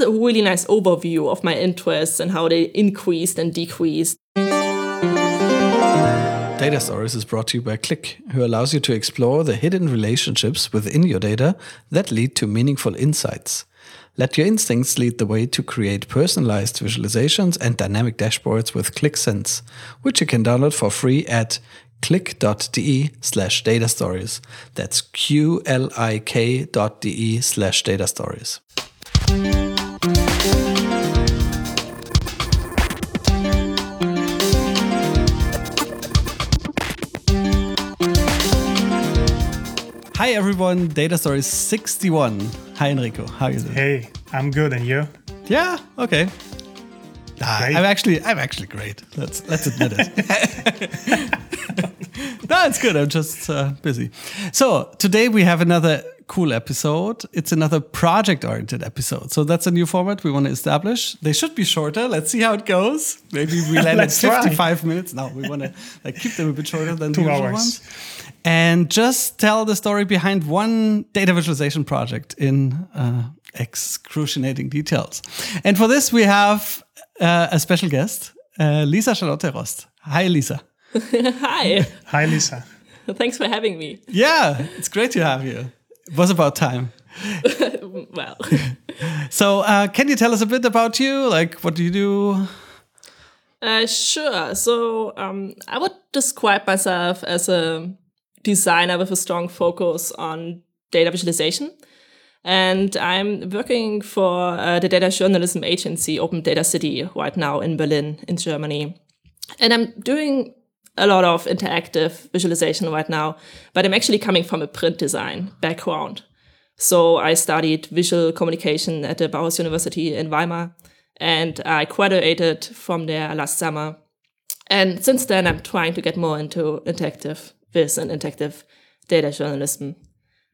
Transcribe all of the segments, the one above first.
a really nice overview of my interests and how they increased and decreased. Data Stories is brought to you by Qlik, who allows you to explore the hidden relationships within your data that lead to meaningful insights. Let your instincts lead the way to create personalized visualizations and dynamic dashboards with Qlik Sense, which you can download for free at qlik.de slash data stories. That's dot de slash data stories. Hi everyone, Data Stories 61. Hi Enrico, how are you doing? Hey, I'm good, and you? Yeah, okay. I'm actually I'm actually great. Let's let's admit it. no, it's good. I'm just uh, busy. So today we have another cool episode. It's another project-oriented episode. So that's a new format we want to establish. They should be shorter. Let's see how it goes. Maybe we land at 55 try. minutes. No, we want to like keep them a bit shorter than two the usual hours. ones. And just tell the story behind one data visualization project in uh, excruciating details. And for this, we have uh, a special guest, uh, Lisa Charlotte Rost. Hi, Lisa. Hi. Hi, Lisa. Thanks for having me. Yeah, it's great to have you. It was about time. well. so, uh, can you tell us a bit about you? Like, what do you do? Uh, sure. So, um, I would describe myself as a designer with a strong focus on data visualization. And I'm working for uh, the data journalism agency, Open Data City, right now in Berlin, in Germany. And I'm doing a lot of interactive visualization right now, but I'm actually coming from a print design background. So I studied visual communication at the Bauhaus University in Weimar, and I graduated from there last summer. And since then, I'm trying to get more into interactive viz and interactive data journalism.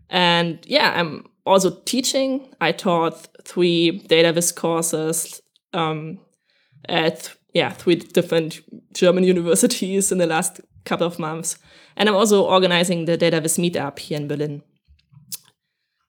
And yeah, I'm also teaching. I taught three data viz courses um, at yeah three different German universities in the last couple of months, and I'm also organizing the data viz meetup here in Berlin.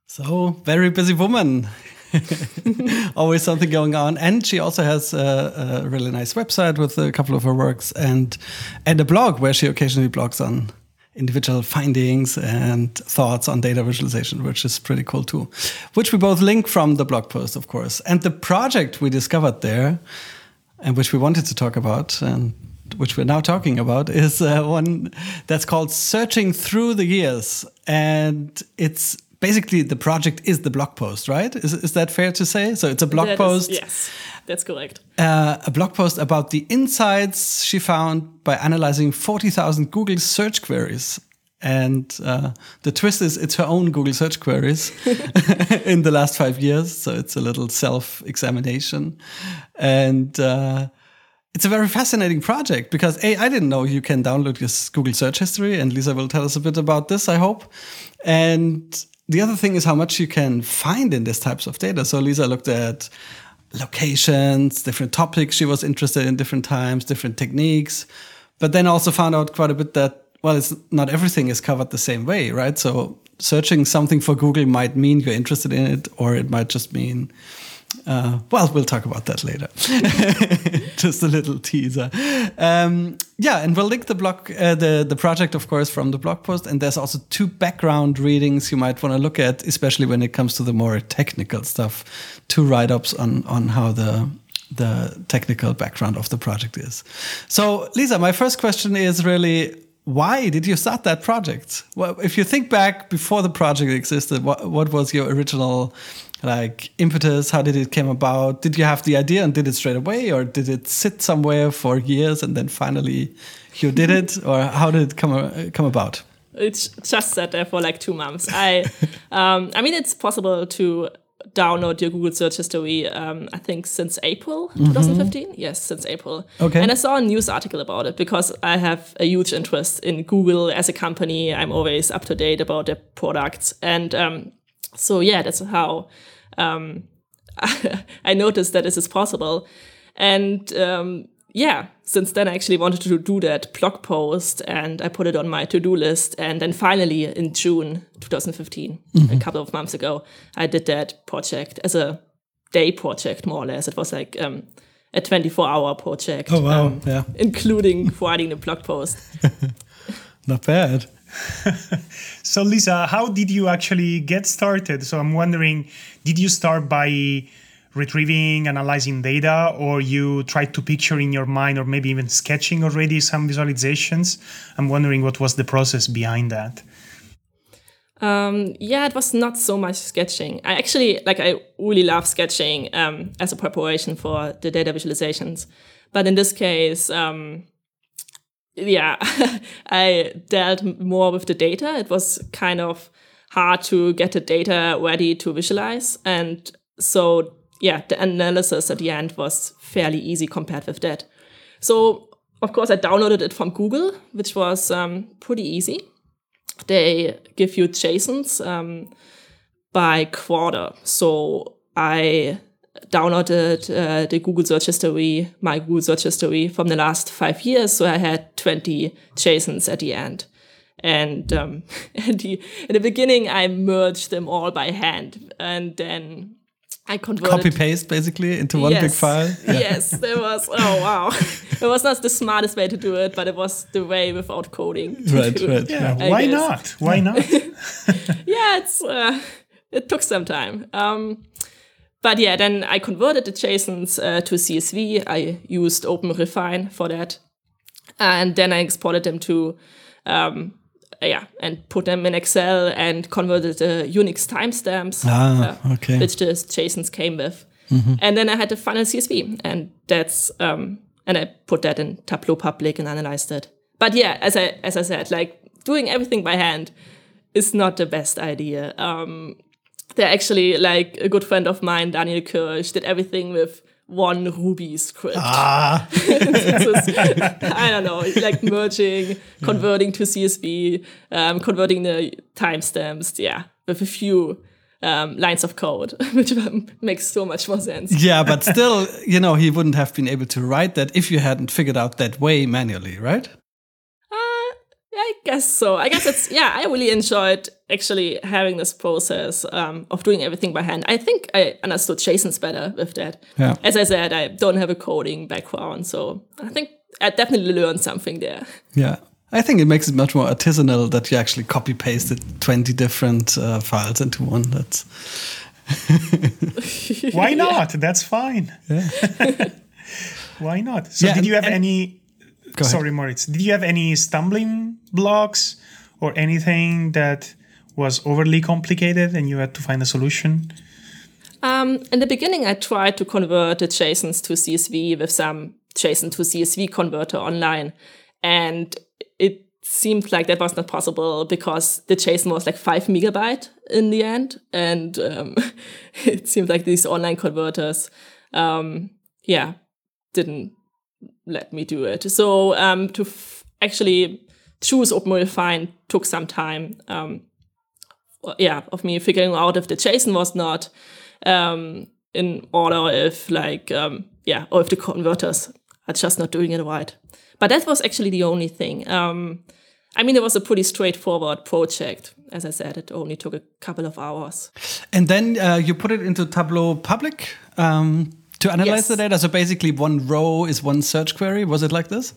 So very busy woman. Always something going on, and she also has a, a, really nice website with a couple of her works and and a blog where she occasionally blogs on individual findings and thoughts on data visualization, which is pretty cool too. Which we both link from the blog post, of course. And the project we discovered there, and which we wanted to talk about, and which we're now talking about, is uh, one that's called Searching Through the Years. And it's basically the project is the blog post, right? Is, is that fair to say? So it's a blog that post. Is, yes, that's correct. Uh, a blog post about the insights she found by analyzing 40,000 Google search queries. And uh, the twist is it's her own Google search queries in the last five years. So it's a little self examination. And uh, it's a very fascinating project because A, I didn't know you can download this Google search history. And Lisa will tell us a bit about this, I hope. And the other thing is how much you can find in these types of data. So Lisa looked at locations, different topics she was interested in different times, different techniques, but then also found out quite a bit that, well, it's not everything is covered the same way, right? So searching something for Google might mean you're interested in it, or it might just mean uh, well, we'll talk about that later. Just a little teaser. Um, yeah, and we'll link the blog, uh, the the project, of course, from the blog post. And there's also two background readings you might want to look at, especially when it comes to the more technical stuff. Two write ups on on how the the technical background of the project is. So, Lisa, my first question is really why did you start that project? Well, if you think back before the project existed, what, what was your original like impetus? How did it came about? Did you have the idea and did it straight away, or did it sit somewhere for years and then finally you did it, or how did it come uh, come about? It's just sat there for like two months. I, um, I mean, it's possible to download your Google search history, um, I think since April 2015. Mm -hmm. Yes, since April. Okay. And I saw a news article about it because I have a huge interest in Google as a company. I'm always up to date about their products. And um, so, yeah, that's how um, I noticed that this is possible. And um, yeah, since then I actually wanted to do that blog post and I put it on my to-do list. And then finally in June 2015, mm -hmm. a couple of months ago, I did that project as a day project, more or less. It was like um, a 24 hour project. Oh, wow. um, Yeah. Including writing the blog post. Not bad. So, Lisa, how did you actually get started? So, I'm wondering, did you start by retrieving, analyzing data, or you try to picture in your mind, or maybe even sketching already some visualizations? I'm wondering what was the process behind that. Um, yeah, it was not so much sketching. I actually like I really love sketching um, as a preparation for the data visualizations, but in this case, um, yeah, I dealt more with the data. It was kind of hard to get the data ready to visualize, and so yeah, the analysis at the end was fairly easy compared with that. So of course, I downloaded it from Google, which was um, pretty easy they give you JSONs um, by quarter. So I downloaded uh, the Google search history, my Google search history from the last five years. So I had 20 JSONs at the end. And um, at the, in the beginning, I merged them all by hand. And then I converted. Copy paste basically into one big file. Yeah. Yes, there was. Oh wow, it was not the smartest way to do it, but it was the way without coding. to Right, do right. it. Yeah, I why guess. not? Why not? yeah, it's uh, it took some time. Um, but yeah, then I converted the JSONs uh, to CSV. I used OpenRefine for that, and then I exported them to, um, yeah, and put them in Excel and converted the Unix timestamps, Ah, uh, okay. which the JSONs came with. And then I had the final CSV, and that's um, and I put that in Tableau Public and analyzed it. But yeah, as I as I said, like doing everything by hand is not the best idea. Um, they're actually like a good friend of mine, Daniel Kirsch, did everything with one Ruby script. Ah, is- I don't know, like merging, converting to CSV, um, converting the timestamps, yeah, with a few um, lines of code, which makes so much more sense. yeah, but still, you know, he wouldn't have been able to write that if you hadn't figured out that way manually, right? I guess so. I guess it's yeah. I really enjoyed actually having this process um, of doing everything by hand. I think I understood JSONs better with that. Yeah. As I said, I don't have a coding background, so I think I definitely learned something there. Yeah. I think it makes it much more artisanal that you actually copy pasted 20 different uh, files into one. That's Why not? That's fine. Why not? So, Yeah, did you have and- any? Go ahead. Sorry, Moritz. Did you have any stumbling blocks or anything that was overly complicated and you had to find a solution? Um, in the beginning, I tried to convert the JSONs to CSV with some JSON to CSV converter online, and it seemed like that was not possible because the JSON was like five megabyte in the end, and um, it seemed like these online converters, um, yeah, didn't let me do it. So um, to actually choose OpenRefine took some time. Um, yeah, of me figuring out if the JSON was not um, in order, if like um, yeah, or if the converters are just not doing it right. But that was actually the only thing. Um, I mean, it was a pretty straightforward project. As I said, it only took a couple of hours. And then uh, you put it into Tableau Public um, to analyze Yes. the data. So basically, one row is one search query. Was it like this?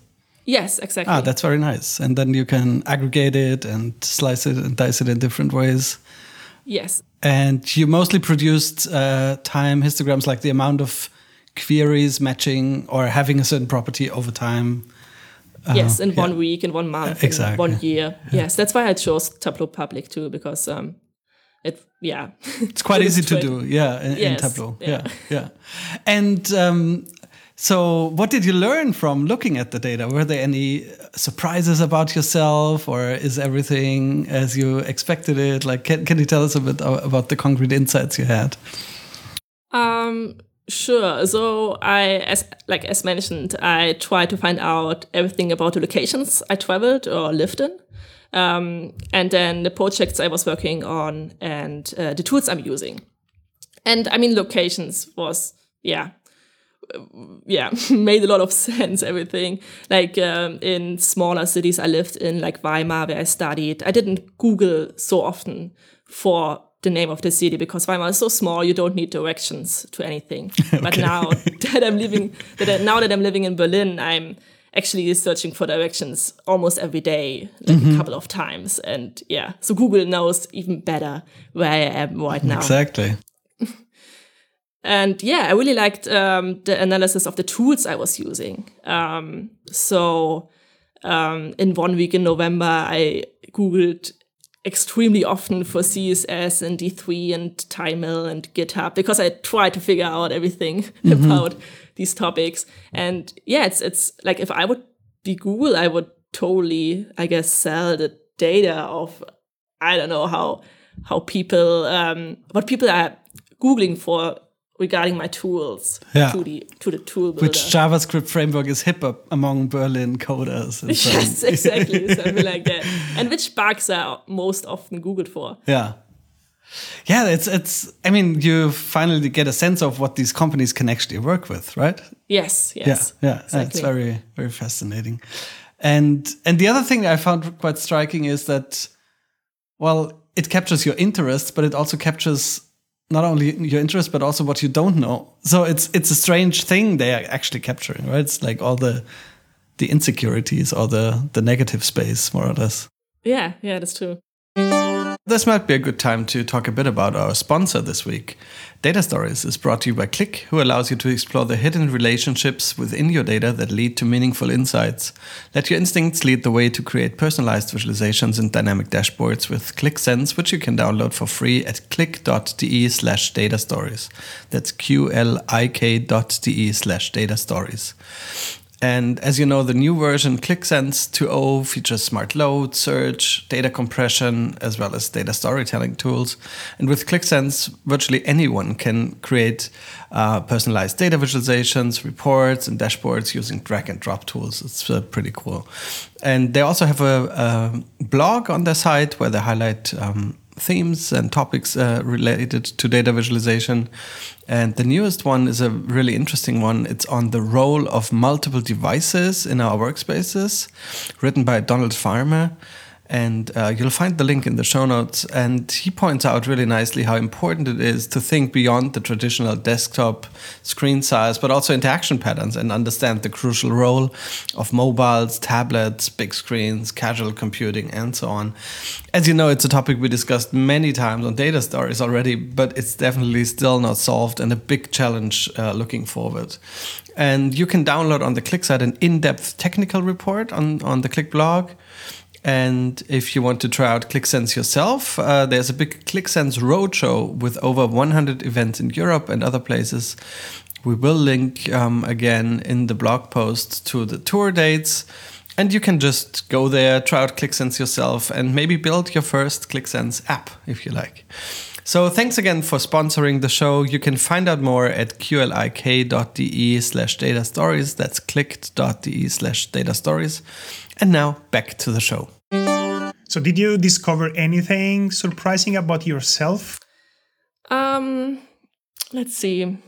Yes, exactly. Ah, that's very nice. And then you can aggregate it and slice it and dice it in different ways. yes. And you mostly produced uh, time histograms, like the amount of queries matching or having a certain property over time. yes, in yeah. one week, in one month, exactly. in one year. Yes, that's why I chose Tableau Public too, because um, it, yeah. It's quite easy to do, yeah, in, in Tableau. Yeah, yeah. yeah. And um, so, what did you learn from looking at the data? Were there any surprises about yourself, or is everything as you expected it? Like, can, can you tell us a bit about the concrete insights you had? Um, sure. So I, as like as mentioned, I try to find out everything about the locations I traveled or lived in, um, and then the projects I was working on and uh, the tools I'm using. And I mean, locations was yeah. Yeah, made a lot of sense. Everything like um, in smaller cities I lived in, like Weimar, where I studied. I didn't Google so often for the name of the city because Weimar is so small, you don't need directions to anything. But now that I'm living, that I, now that I'm living in Berlin, I'm actually searching for directions almost every day, like a couple of times. And yeah, so Google knows even better where I am right now. Exactly. And yeah, I really liked um, the analysis of the tools I was using. Um, so um, in one week in November, I Googled extremely often for CSS and D3 and Timel and GitHub because I try to figure out everything about these topics. And yeah, it's it's like if I would be Google, I would totally, I guess, sell the data of I don't know how how people um, what people are googling for regarding my tools Yeah. to the to the tool builder. Which JavaScript framework is hip among Berlin coders? and so on. yes, exactly, something like that. And which bugs are most often googled for? Yeah. Yeah, it's it's I mean, you finally get a sense of what these companies can actually work with, right? Yes, yes, Yeah, yeah, it's very very fascinating. And and the other thing I found quite striking is that well, it captures your interest, but it also captures not only your interest but also what you don't know. So it's it's a strange thing they are actually capturing, right? It's like all the the insecurities or the the negative space more or less. Yeah, yeah, that's true. This might be a good time to talk a bit about our sponsor this week. Data Stories is brought to you by Qlik, who allows you to explore the hidden relationships within your data that lead to meaningful insights. Let your instincts lead the way to create personalized visualizations and dynamic dashboards with Qlik Sense, which you can download for free at qlik.de slash data stories. That's Q-L-I-K dot de slash. And as you know, the new version Qlik Sense 2.0 features smart load, search, data compression, as well as data storytelling tools. And with Qlik Sense, virtually anyone can create uh, personalized data visualizations, reports, and dashboards using drag and drop tools. It's uh, pretty cool. And they also have a, a blog on their site where they highlight um, themes and topics uh, related to data visualization. And the newest one is a really interesting one. It's on the role of multiple devices in our workspaces, written by Donald Farmer. And uh, you'll find the link in the show notes. And he points out really nicely how important it is to think beyond the traditional desktop screen size, but also interaction patterns and understand the crucial role of mobiles, tablets, big screens, casual computing, and so on. As you know, it's a topic we discussed many times on data stories already, but it's definitely still not solved and a big challenge uh, looking forward. And you can download on the Qlik site an in depth technical report on, on the Qlik blog. And if you want to try out Qlik Sense yourself, uh, there's a big Qlik Sense roadshow with over 100 events in Europe and other places. We will link um, again in the blog post to the tour dates. And you can just go there, try out Qlik Sense yourself, and maybe build your first Qlik Sense app if you like. So thanks again for sponsoring the show. You can find out more at qlik.de slash data stories. That's clicked.de slash data stories. And now back to the show. So, did you discover anything surprising about yourself? Um, let's see.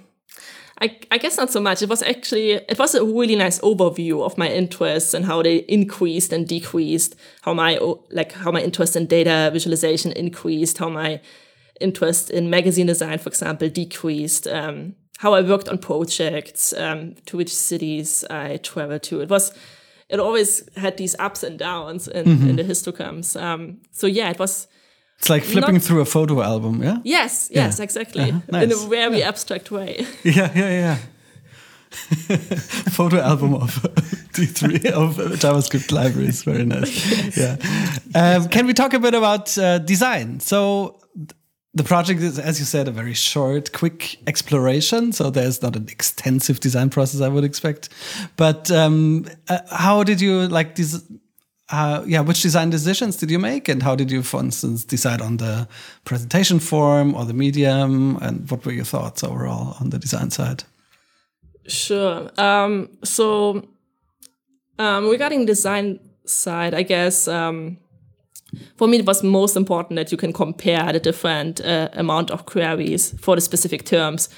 I, I guess not so much. It was actually it was a really nice overview of my interests and how they increased and decreased. How my like how my interest in data visualization increased. How my interest in magazine design, for example, decreased. Um, how I worked on projects, um, to which cities I traveled to. It was it always had these ups and downs in, in the histograms. Um, so yeah, it was It's like flipping Not- through a photo album, yeah? yes, yes, exactly, Uh-huh, in a nice. very abstract way. Yeah, yeah, yeah. Photo album of D3 of JavaScript libraries. Very nice. Yeah. Um, can we talk a bit about uh, design? So the project is, as you said, a very short, quick exploration. So there's not an extensive design process I would expect. But um, uh, how did you like this? Uh, yeah, which design decisions did you make, and how did you, for instance, decide on the presentation form or the medium, and what were your thoughts overall on the design side? Sure. Um, so um, regarding design side, I guess um, for me it was most important that you can compare the different uh, amount of queries for the specific terms.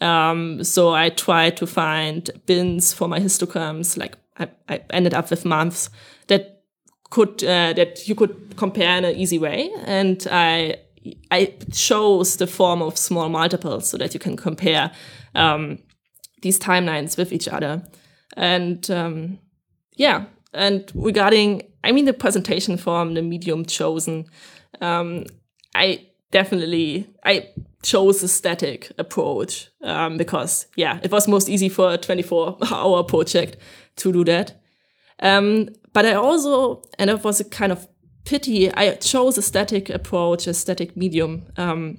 Um, so I tried to find bins for my histograms. Like I, I ended up with months that could uh, that you could compare in an easy way, and I I chose the form of small multiples so that you can compare um, these timelines with each other. And um, yeah, and regarding, I mean, the presentation form, the medium chosen, um, I definitely I chose a static approach um, because yeah, it was most easy for a 24 hour project to do that. Um, but I also, and it was a kind of pity, I chose a static approach, a static medium, um,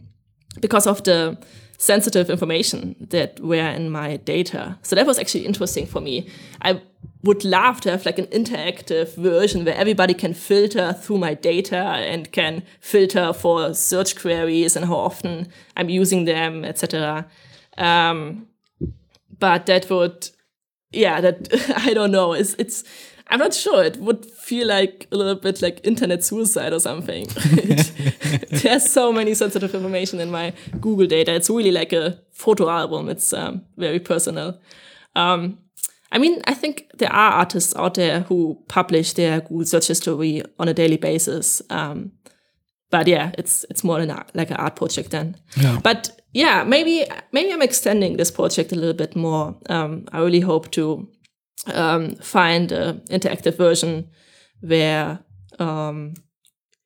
because of the sensitive information that were in my data. So that was actually interesting for me. I would love to have like an interactive version where everybody can filter through my data and can filter for search queries and how often I'm using them, etc. Um, but that would, yeah, that I don't know. It's it's I'm not sure. It would feel like a little bit like internet suicide or something. There's so many sensitive information in my Google data. It's really like a photo album. It's um, very personal. Um, I mean, I think there are artists out there who publish their Google search history on a daily basis. Um, but yeah, it's it's more like an art project then. Yeah. But yeah, maybe maybe I'm extending this project a little bit more. Um, I really hope to um, find an interactive version where um,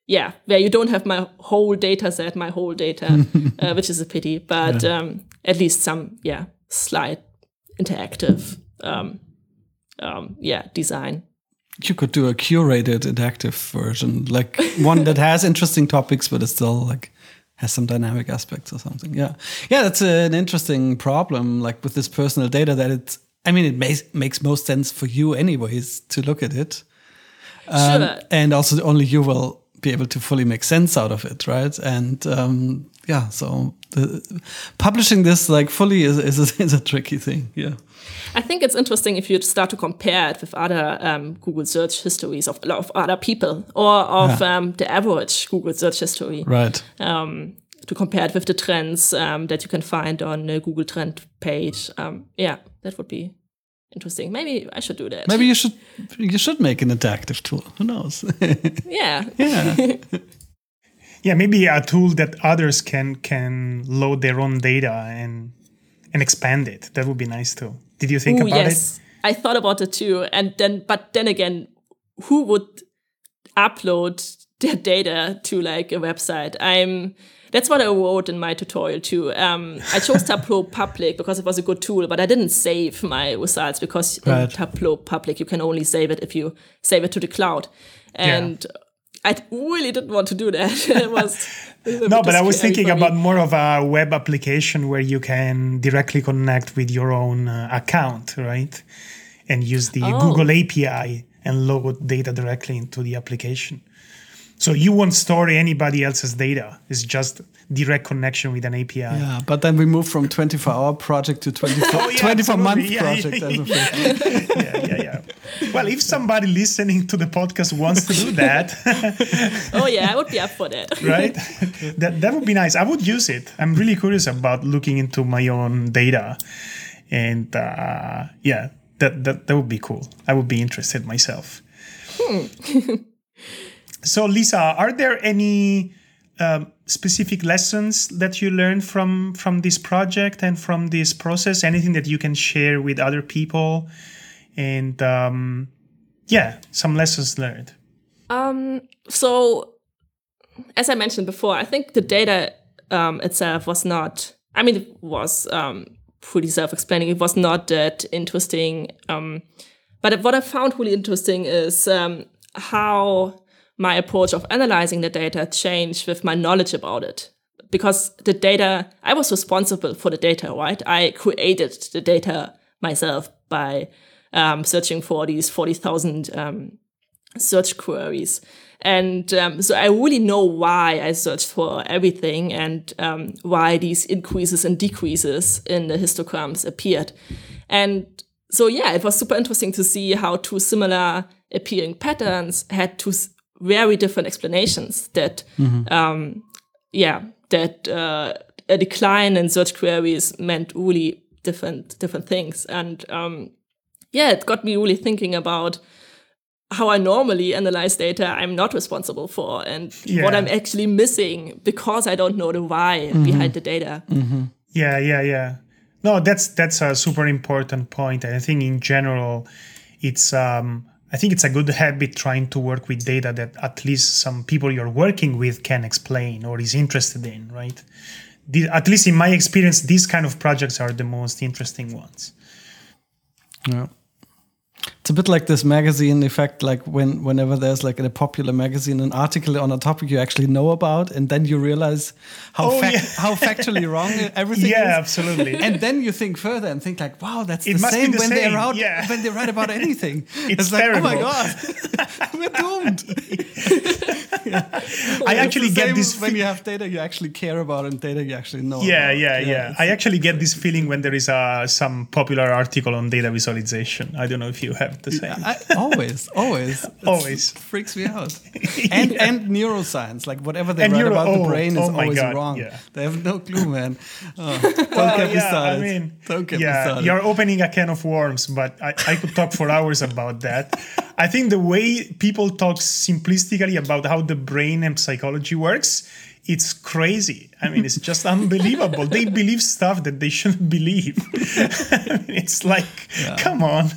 yeah where you don't have my whole data set my whole data uh, which is a pity but yeah. um, at least some yeah slight interactive um, um, yeah design. You could do a curated interactive version like one that has interesting topics but it's still like has some dynamic aspects or something. Yeah. Yeah that's an interesting problem like with this personal data that it's I mean, it makes makes most sense for you, anyways, to look at it. Um, sure. And also, only you will be able to fully make sense out of it, right? And um, yeah, so the, publishing this like fully is, is a, is, a, tricky thing. Yeah. I think it's interesting if you start to compare it with other um, Google search histories of, of other people or of yeah. um, the average Google search history. Right. Um, to compare it with the trends um, that you can find on the Google Trend page. Um, yeah, that would be interesting. Maybe I should do that. Maybe you should you should make an interactive tool. Who knows? yeah. Yeah. yeah, maybe a tool that others can can load their own data and and expand it. That would be nice too. Did you think Ooh, about yes. it? I thought about it too. And then but then again, who would upload their data to like a website? I'm that's what I wrote in my tutorial too. Um, I chose Tableau Public because it was a good tool, but I didn't save my results because right. in Tableau Public you can only save it if you save it to the cloud. And yeah. I really didn't want to do that. it was no, but I was thinking about more of a web application where you can directly connect with your own uh, account, right? And use the oh. Google API and load data directly into the application. So you won't store anybody else's data. It's just direct connection with an API. Yeah, but then we move from 24 hour project to 24, oh, yeah, 24 month yeah, project. Yeah, yeah, yeah, yeah. Well, if somebody listening to the podcast wants to do that. oh, yeah, I would be up for that. right? That, that would be nice. I would use it. I'm really curious about looking into my own data. And uh, yeah, that, that, that would be cool. I would be interested myself. Hmm. So, Lisa, are there any um, specific lessons that you learned from from this project and from this process? Anything that you can share with other people? And um, yeah, some lessons learned. Um, so, as I mentioned before, I think the data um, itself was not. I mean, it was um, pretty self-explaining. It was not that interesting. Um, but what I found really interesting is um, how my approach of analyzing the data changed with my knowledge about it. Because the data, I was responsible for the data, right? I created the data myself by um, searching for these 40,000 um, search queries. And um, so I really know why I searched for everything and um, why these increases and decreases in the histograms appeared. And so, yeah, it was super interesting to see how two similar appearing patterns had two very different explanations that mm-hmm. um, yeah that uh, a decline in search queries meant really different different things and um, yeah it got me really thinking about how I normally analyze data, I'm not responsible for, and what I'm actually missing because I don't know the why behind the data. Yeah, yeah, yeah. No, that's that's a super important point. And I think in general, it's um, I think it's a good habit trying to work with data that at least some people you're working with can explain or is interested in, right? The, at least in my experience, these kind of projects are the most interesting ones. Yeah. It's a bit like this magazine effect, like when whenever there's like in a popular magazine an article on a topic you actually know about, and then you realize how Oh, fac- yeah. how factually wrong everything is. yeah, absolutely. And then you think further and think like, wow, that's It the same the when same, they're out yeah. when they write about anything. It's like, oh my god, we're doomed. I actually get this. when you have data you actually care about and data you actually know. yeah, about. yeah, yeah. it's- I actually get this feeling when there is uh, some popular article on data visualization. I don't know if you have the same. I, always, always, Always. it freaks me out. And and neuroscience, like whatever they And write about oh, the brain is oh my always God, wrong. yeah. They have no clue, man. Oh, don't Well, get me yeah, started. I mean, don't get me yeah, started. you're opening a can of worms, but I, I could talk for hours about that. I think the way people talk simplistically about how the brain and psychology works, it's crazy. I mean, it's just unbelievable. They believe stuff that they shouldn't believe. I mean, it's like, come on.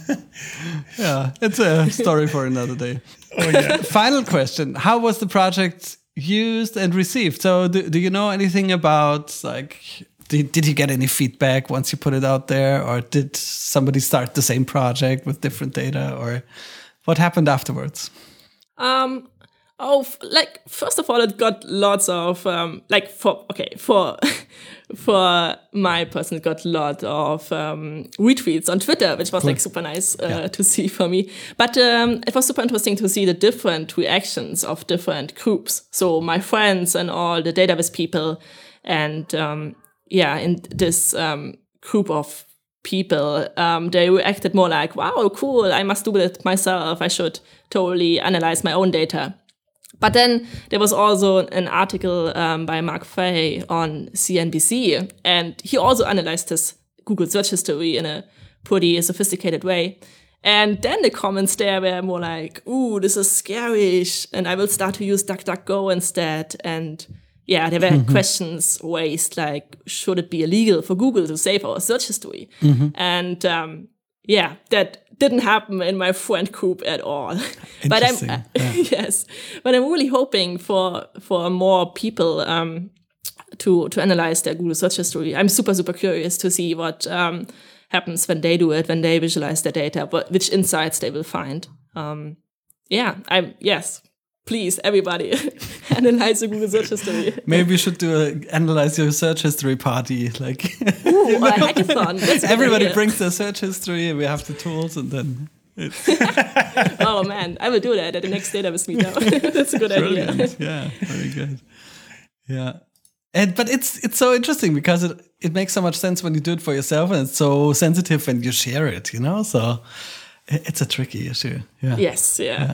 yeah, it's a story for another day. oh yeah. Final question: How was the project used and received? So, do, do you know anything about like? Did, did you get any feedback once you put it out there, or did somebody start the same project with different data, or what happened afterwards? Um, oh, f- like first of all, it got lots of um, like for okay for for my person, it got a lot of um, retweets on Twitter, which was like super nice uh, to see for me. But um, it was super interesting to see the different reactions of different groups. So my friends and all the data viz people, and um, yeah, in this um, group of people, um, they reacted more like, wow, cool, I must do it myself. I should totally analyze my own data. But then there was also an article um, by Mark Fay on CNBC, and he also analyzed his Google search history in a pretty sophisticated way. And then the comments there were more like, ooh, this is scary, and I will start to use DuckDuckGo instead. And yeah, there were questions raised like, should it be illegal for Google to save our search history? And um, yeah, that didn't happen in my friend group at all. but I'm Interesting, yes, but I'm really hoping for for more people um, to to analyze their Google search history. I'm super super curious to see what um, happens when they do it, when they visualize their data, but which insights they will find. Um, yeah, I'm yes. Please, everybody, analyze the Google search history. Maybe you should do a analyze your search history party. Like Ooh, or a hackathon. Everybody idea. brings their search history, we have the tools, and then Oh man, I will do that at the next data viz meetup. That's a good idea. brilliant. yeah, very good. Yeah. And, but it's it's so interesting because it, it makes so much sense when you do it for yourself and it's so sensitive when you share it, you know? So it's a tricky issue. Yeah. Yes, yeah.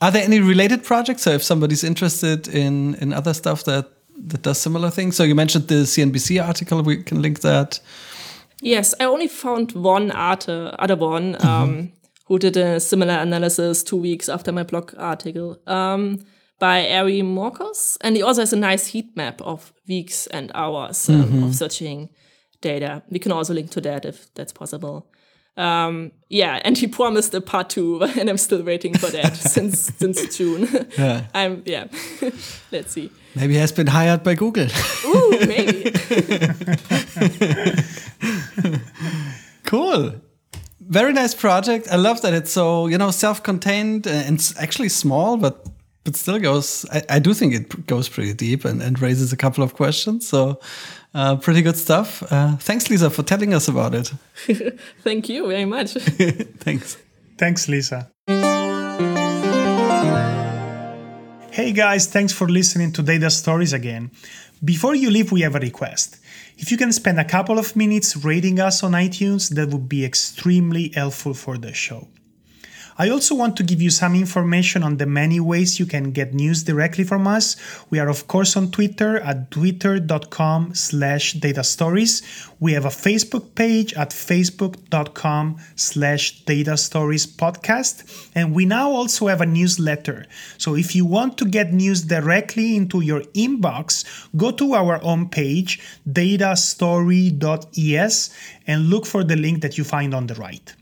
Are there any related projects? So if somebody's interested in in other stuff that that does similar things. So you mentioned the CNBC article, we can link that. Yes, I only found one art- other one um, who did a similar analysis two weeks after my blog article um, by Ari Morcos. And he also has a nice heat map of weeks and hours um, of searching data. We can also link to that if that's possible. Um, yeah, and he promised a part two, and I'm still waiting for that since since June. Yeah. I'm yeah. Let's see. Maybe he has been hired by Google. Ooh, maybe. Cool. Very nice project. I love that it's so, you know, self-contained and actually small, but but still goes I, I do think it goes pretty deep and, and raises a couple of questions. So uh, pretty good stuff. Uh, thanks, Lisa, for telling us about it. Thank you very much. thanks. Thanks, Lisa. Hey guys, thanks for listening to Data Stories again. Before you leave, we have a request. If you can spend a couple of minutes rating us on iTunes, that would be extremely helpful for the show. I also want to give you some information on the many ways you can get news directly from us. We are of course on Twitter at twitter.com slash data stories. We have a Facebook page at facebook.com slash data stories podcast. And we now also have a newsletter. So if you want to get news directly into your inbox, go to our own page, datastory.es, and look for the link that you find on the right.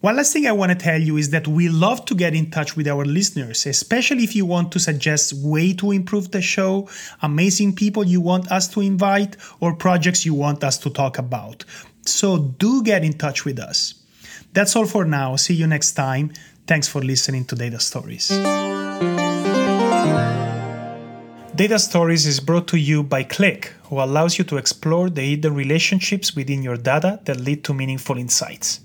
One last thing I want to tell you is that we love to get in touch with our listeners, especially if you want to suggest way to improve the show, amazing people you want us to invite, or projects you want us to talk about. So do get in touch with us. That's all for now. See you next time. Thanks for listening to Data Stories. Data Stories is brought to you by Qlik, who allows you to explore the hidden relationships within your data that lead to meaningful insights.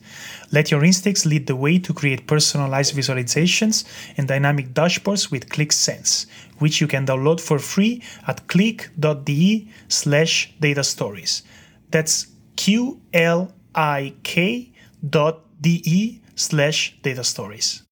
Let your instincts lead the way to create personalized visualizations and dynamic dashboards with Qlik Sense, which you can download for free at qlik.de slash data stories. That's Q L I K dot D E slash data stories.